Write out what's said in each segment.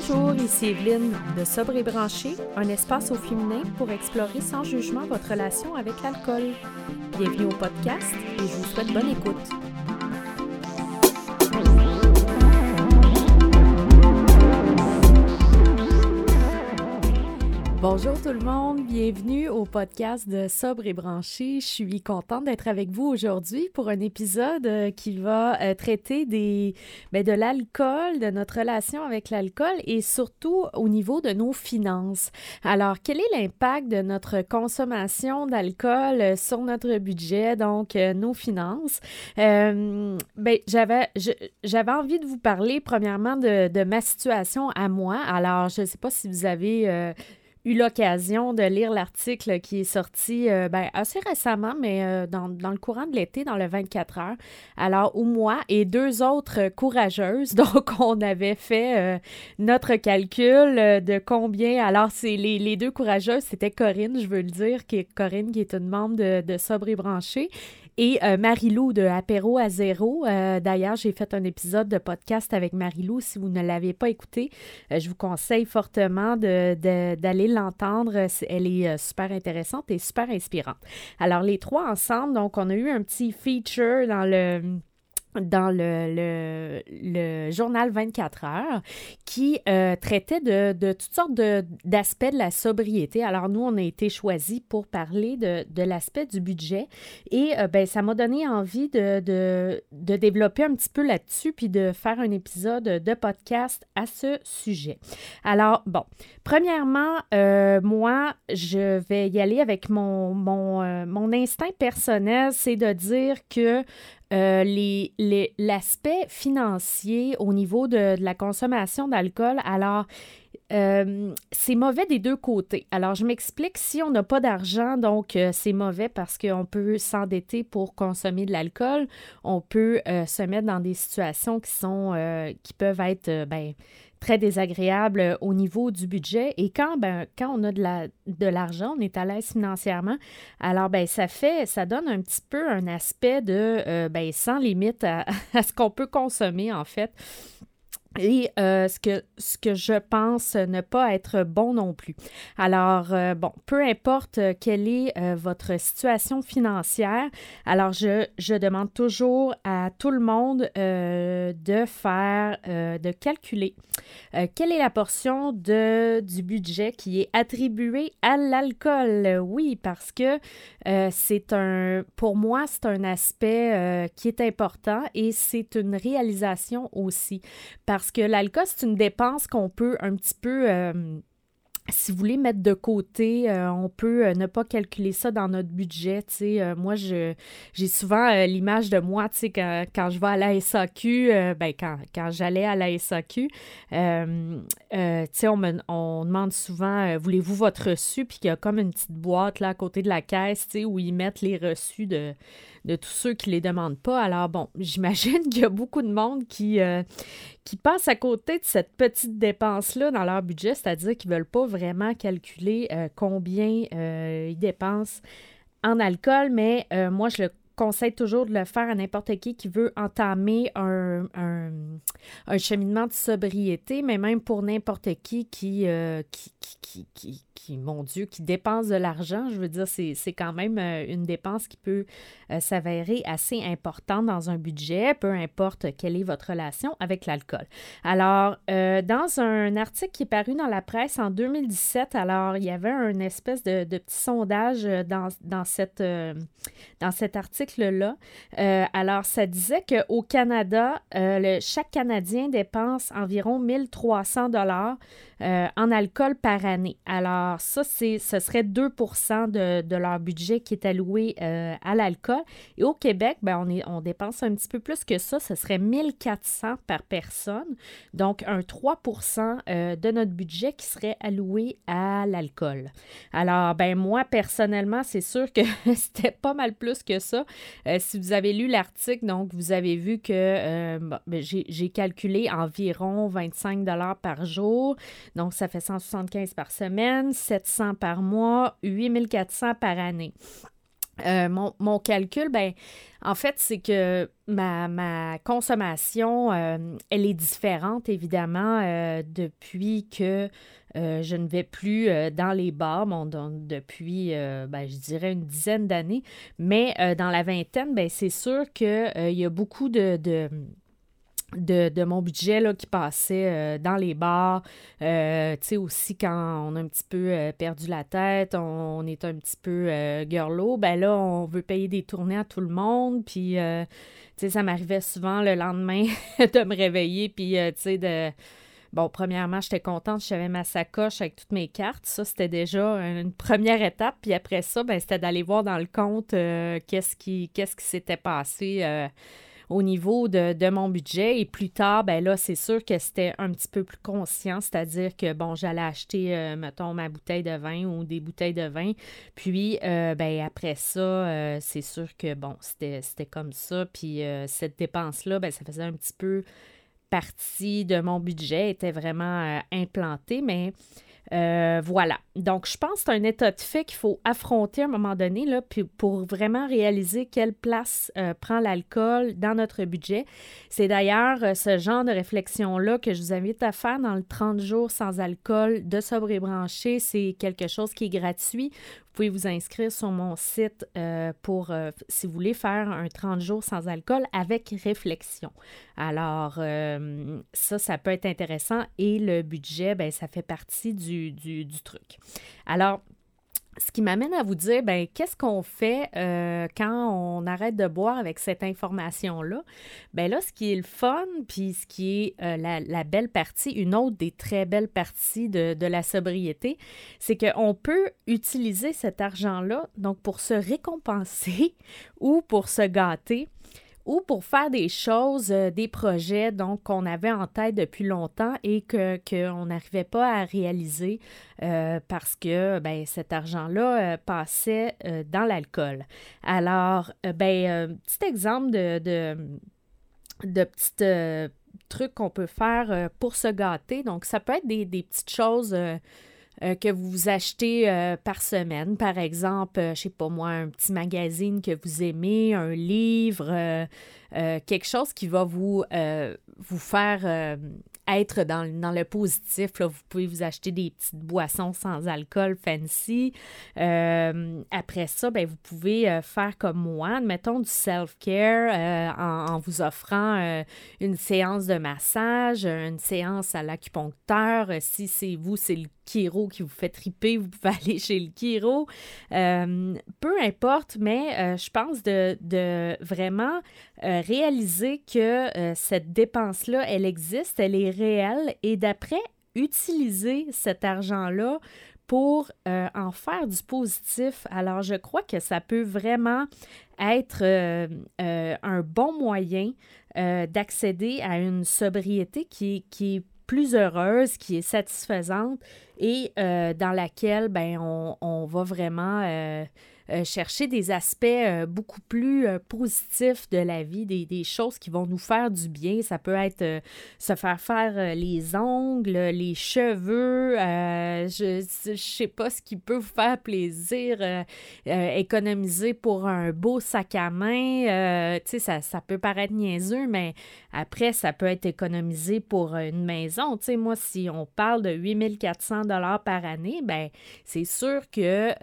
Bonjour, ici Evelyne de Sobre et Branché, un espace au féminin pour explorer sans jugement votre relation avec l'alcool. Bienvenue au podcast et je vous souhaite bonne écoute. Bonjour tout le monde, bienvenue au podcast de Sobre et Branché. Je suis contente d'être avec vous aujourd'hui pour un épisode euh, qui va euh, traiter des, ben, de l'alcool, de notre relation avec l'alcool et surtout au niveau de nos finances. Alors, quel est l'impact de notre consommation d'alcool euh, sur notre budget, donc nos finances? ben, j'avais, envie de vous parler premièrement de, ma situation à moi. Alors, je ne sais pas si vous avez eu l'occasion de lire l'article qui est sorti euh, ben, assez récemment, mais euh, dans, le courant de l'été, dans le 24 heures. Alors, où moi et deux autres courageuses, donc on avait fait euh, notre calcul de combien. Alors, c'est les, deux courageuses, c'était Corinne, je veux le dire, qui est Corinne, qui est une membre de, de Sobre et Branché, et euh, Marie-Lou de Apéro à zéro. Euh, d'ailleurs, j'ai fait un épisode de podcast avec Marie-Lou. Si vous ne l'avez pas écouté, euh, je vous conseille fortement d'aller l'entendre. Elle est super intéressante et super inspirante. Alors, les trois ensemble, donc, on a eu un petit feature dans le dans le, le, journal 24 heures qui euh, traitait de, de, toutes sortes d'aspects de, la sobriété. Alors nous, on a été choisis pour parler de, de l'aspect du budget et euh, ben, ça m'a donné envie de, de, développer un petit peu là-dessus puis de faire un épisode de podcast à ce sujet. Alors bon, premièrement, euh, moi, je vais y aller avec mon, mon, mon instinct personnel, c'est de dire que euh, l'aspect financier au niveau de, la consommation d'alcool, alors euh, c'est mauvais des deux côtés. Alors, je m'explique, si on n'a pas d'argent, donc euh, c'est mauvais parce qu'on peut s'endetter pour consommer de l'alcool, on peut se mettre dans des situations qui sont qui peuvent être ben, très désagréable euh, au niveau du budget. Et quand, ben, quand on a de, la, de l'argent, on est à l'aise financièrement, alors ben, ça fait, ça donne un petit peu un aspect de euh, ben, sans limite à ce qu'on peut consommer en fait. Et euh, ce, que, ce que je pense ne pas être bon non plus. Alors, euh, bon, peu importe euh, quelle est votre situation financière, alors je, je, demande toujours à tout le monde de faire, de calculer quelle est la portion de, du budget qui est attribuée à l'alcool. Oui, parce que c'est un, pour moi, c'est un aspect qui est important et c'est une réalisation aussi. Que l'alcool, c'est une dépense qu'on peut un petit peu... Euh, si vous voulez mettre de côté, euh, on peut euh, ne pas calculer ça dans notre budget. moi, j'ai souvent l'image de moi, quand, quand, je vais à la SAQ, ben, quand, quand j'allais à la SAQ, on, me, on demande souvent voulez-vous votre reçu? Puis il y a comme une petite boîte là, à côté de la caisse où ils mettent les reçus de, de tous ceux qui ne les demandent pas. Alors bon, j'imagine qu'il y a beaucoup de monde qui, euh, qui passe à côté de cette petite dépense-là dans leur budget, c'est-à-dire qu'ils ne veulent pas vraiment calculer euh, combien euh, ils dépensent en alcool, mais moi, je le conseille toujours de le faire à n'importe qui qui veut entamer un, un, cheminement de sobriété, mais même pour n'importe qui qui, qui, qui, qui, mon Dieu, qui dépense de l'argent. Je veux dire, c'est quand même une dépense qui peut euh, s'avérer assez important dans un budget, peu importe quelle est votre relation avec l'alcool. Alors, euh, dans un article qui est paru dans la presse en 2017, alors il y avait un espèce de, petit sondage dans, dans, cette, euh, dans cet article-là. alors, ça disait qu'au Canada, le, chaque Canadien dépense environ 1300 dollars en alcool par année. Alors, ça, c'est, ce serait 2 de, de, leur budget qui est alloué à l'alcool. Et au Québec, ben, on, est, on dépense un petit peu plus que ça. Ce serait 1400 par personne. Donc, un 3% euh, de notre budget qui serait alloué à l'alcool. Alors, ben moi, personnellement, c'est sûr que c'était pas mal plus que ça. Euh, si vous avez lu l'article, donc, vous avez vu que euh, ben, j'ai calculé environ 25 par jour. Donc, ça fait 175 par semaine, 700 par mois, 8400 par année. Euh, mon, calcul, ben, en fait, c'est que ma, ma consommation, euh, elle est différente, évidemment, euh, depuis que je ne vais plus dans les bars, bon, depuis, ben, je dirais, une dizaine d'années. Mais dans la vingtaine, ben, c'est sûr qu'il y a beaucoup de, mon budget là, qui passait euh, dans les bars. Euh, tu sais, aussi quand on a un petit peu euh, perdu la tête, on, est un petit peu girlo, ben là, on veut payer des tournées à tout le monde. Puis, tu sais, ça m'arrivait souvent le lendemain de me réveiller, puis, tu sais, de... Bon, premièrement, j'étais contente, j'avais ma sacoche avec toutes mes cartes. Ça, c'était déjà une première étape. Puis après ça, ben, c'était d'aller voir dans le compte qu'est-ce qu'est-ce qui s'était passé au niveau de, mon budget. Et plus tard, ben là, c'est sûr que c'était un petit peu plus conscient, c'est-à-dire que, bon, j'allais acheter, euh, mettons, ma bouteille de vin ou des bouteilles de vin. Puis, euh, ben après ça, euh, c'est sûr que, bon, c'était comme ça. Puis, cette dépense-là, ben ça faisait un petit peu partie de mon budget, était vraiment implantée, mais euh, voilà. Donc, je pense que c'est un état de fait qu'il faut affronter à un moment donné là, pour vraiment réaliser quelle place euh, prend l'alcool dans notre budget. C'est d'ailleurs euh, ce genre de réflexion-là que je vous invite à faire dans le 30 jours sans alcool de sobre et branché. C'est quelque chose qui est gratuit. Vous pouvez vous inscrire sur mon site euh, pour, euh, si vous voulez, faire un 30 jours sans alcool avec réflexion. Alors, euh, ça, ça peut être intéressant et le budget, ben, ça fait partie du, du, du truc. Alors, ce qui m'amène à vous dire, ben, qu'est-ce qu'on fait euh, quand on arrête de boire avec cette information-là? Ben là, ce qui est le fun, puis ce qui est euh, la, belle partie, une autre des très belles parties de, de la sobriété, c'est qu'on peut utiliser cet argent-là, donc pour se récompenser ou pour se gâter ou pour faire des choses, euh, des projets donc qu'on avait en tête depuis longtemps et qu'on n'arrivait pas à réaliser euh, parce que ben, cet argent-là euh, passait dans l'alcool. Alors, ben, petit exemple de, de, de trucs qu'on peut faire pour se gâter. Donc, ça peut être des, des petites choses euh, que vous achetez euh, par semaine. Par exemple, euh, je sais pas moi, un petit magazine que vous aimez, un livre, quelque chose qui va vous, vous faire être dans, le positif. Là. Vous pouvez vous acheter des petites boissons sans alcool fancy. Euh, après ça, ben, vous pouvez euh, faire comme moi, mettons du self-care euh, en, vous offrant une séance de massage, une séance à l'acupuncteur. si c'est vous, c'est le chiro qui vous fait triper, vous pouvez aller chez le chiro. peu importe, mais je pense de, de vraiment réaliser que cette dépense-là, elle existe, elle est réel et d'après utiliser cet argent-là pour euh, en faire du positif. Alors, je crois que ça peut vraiment être euh, euh, un bon moyen d'accéder à une sobriété qui, qui, est plus heureuse, qui est satisfaisante et dans laquelle ben, on, on va vraiment euh, chercher des aspects euh, beaucoup plus euh, positifs de la vie, des, choses qui vont nous faire du bien. Ça peut être se faire faire les ongles, les cheveux, je ne sais pas ce qui peut vous faire plaisir, économiser pour un beau sac à main. tu sais, ça, ça peut paraître niaiseux, mais après, ça peut être économisé pour une maison. Tu sais, moi, si on parle de 8400 dollars par année, ben c'est sûr que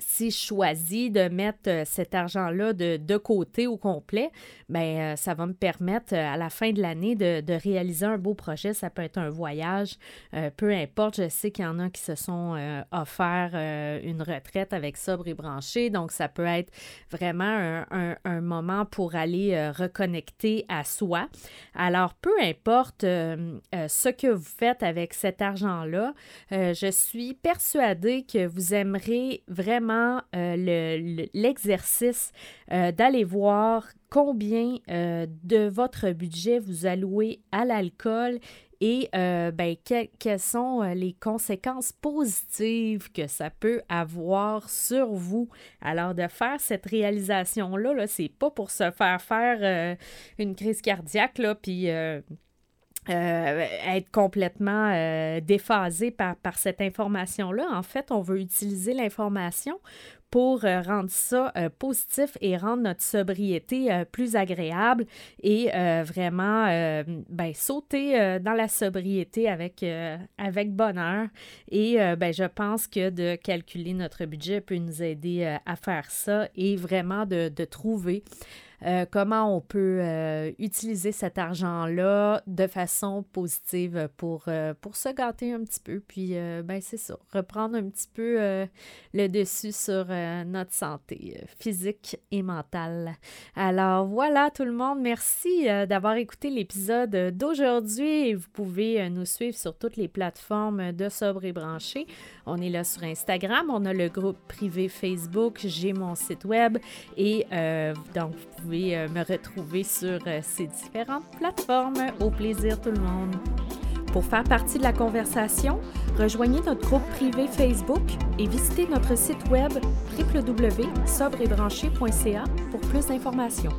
si je choisis de mettre euh, cet argent-là de, de, côté au complet, bien, euh, ça va me permettre euh, à la fin de l'année de, de, réaliser un beau projet. Ça peut être un voyage, peu importe. Je sais qu'il y en a qui se sont offerts une retraite avec sobre et branché. Donc, ça peut être vraiment un, un, moment pour aller reconnecter à soi. Alors, peu importe ce que vous faites avec cet argent-là, je suis persuadée que vous aimerez vraiment euh, l'exercice euh, d'aller voir combien euh, de votre budget vous allouez à l'alcool et ben, quelles sont les conséquences positives que ça peut avoir sur vous. Alors, de faire cette réalisation-là, -là, c'est pas pour se faire faire une crise cardiaque, puis être complètement euh, déphasé par, par cette information-là. En fait, on veut utiliser l'information pour rendre ça positif et rendre notre sobriété plus agréable et vraiment ben, sauter dans la sobriété avec, avec bonheur. Et ben, je pense que de calculer notre budget peut nous aider à faire ça et vraiment de, de trouver euh, comment on peut euh, utiliser cet argent-là de façon positive pour, euh, pour se gâter un petit peu. Puis, ben, c'est ça, reprendre un petit peu le dessus sur notre santé physique et mentale. Alors, voilà tout le monde. Merci d'avoir écouté l'épisode d'aujourd'hui. Vous pouvez nous suivre sur toutes les plateformes de Sobre et Branché. On est là sur Instagram, on a le groupe privé Facebook, j'ai mon site web et donc vous pouvez euh, me retrouver sur euh, ces différentes plateformes. Au plaisir tout le monde. Pour faire partie de la conversation, rejoignez notre groupe privé Facebook et visitez notre site web www.sobrebranché.ca pour plus d'informations.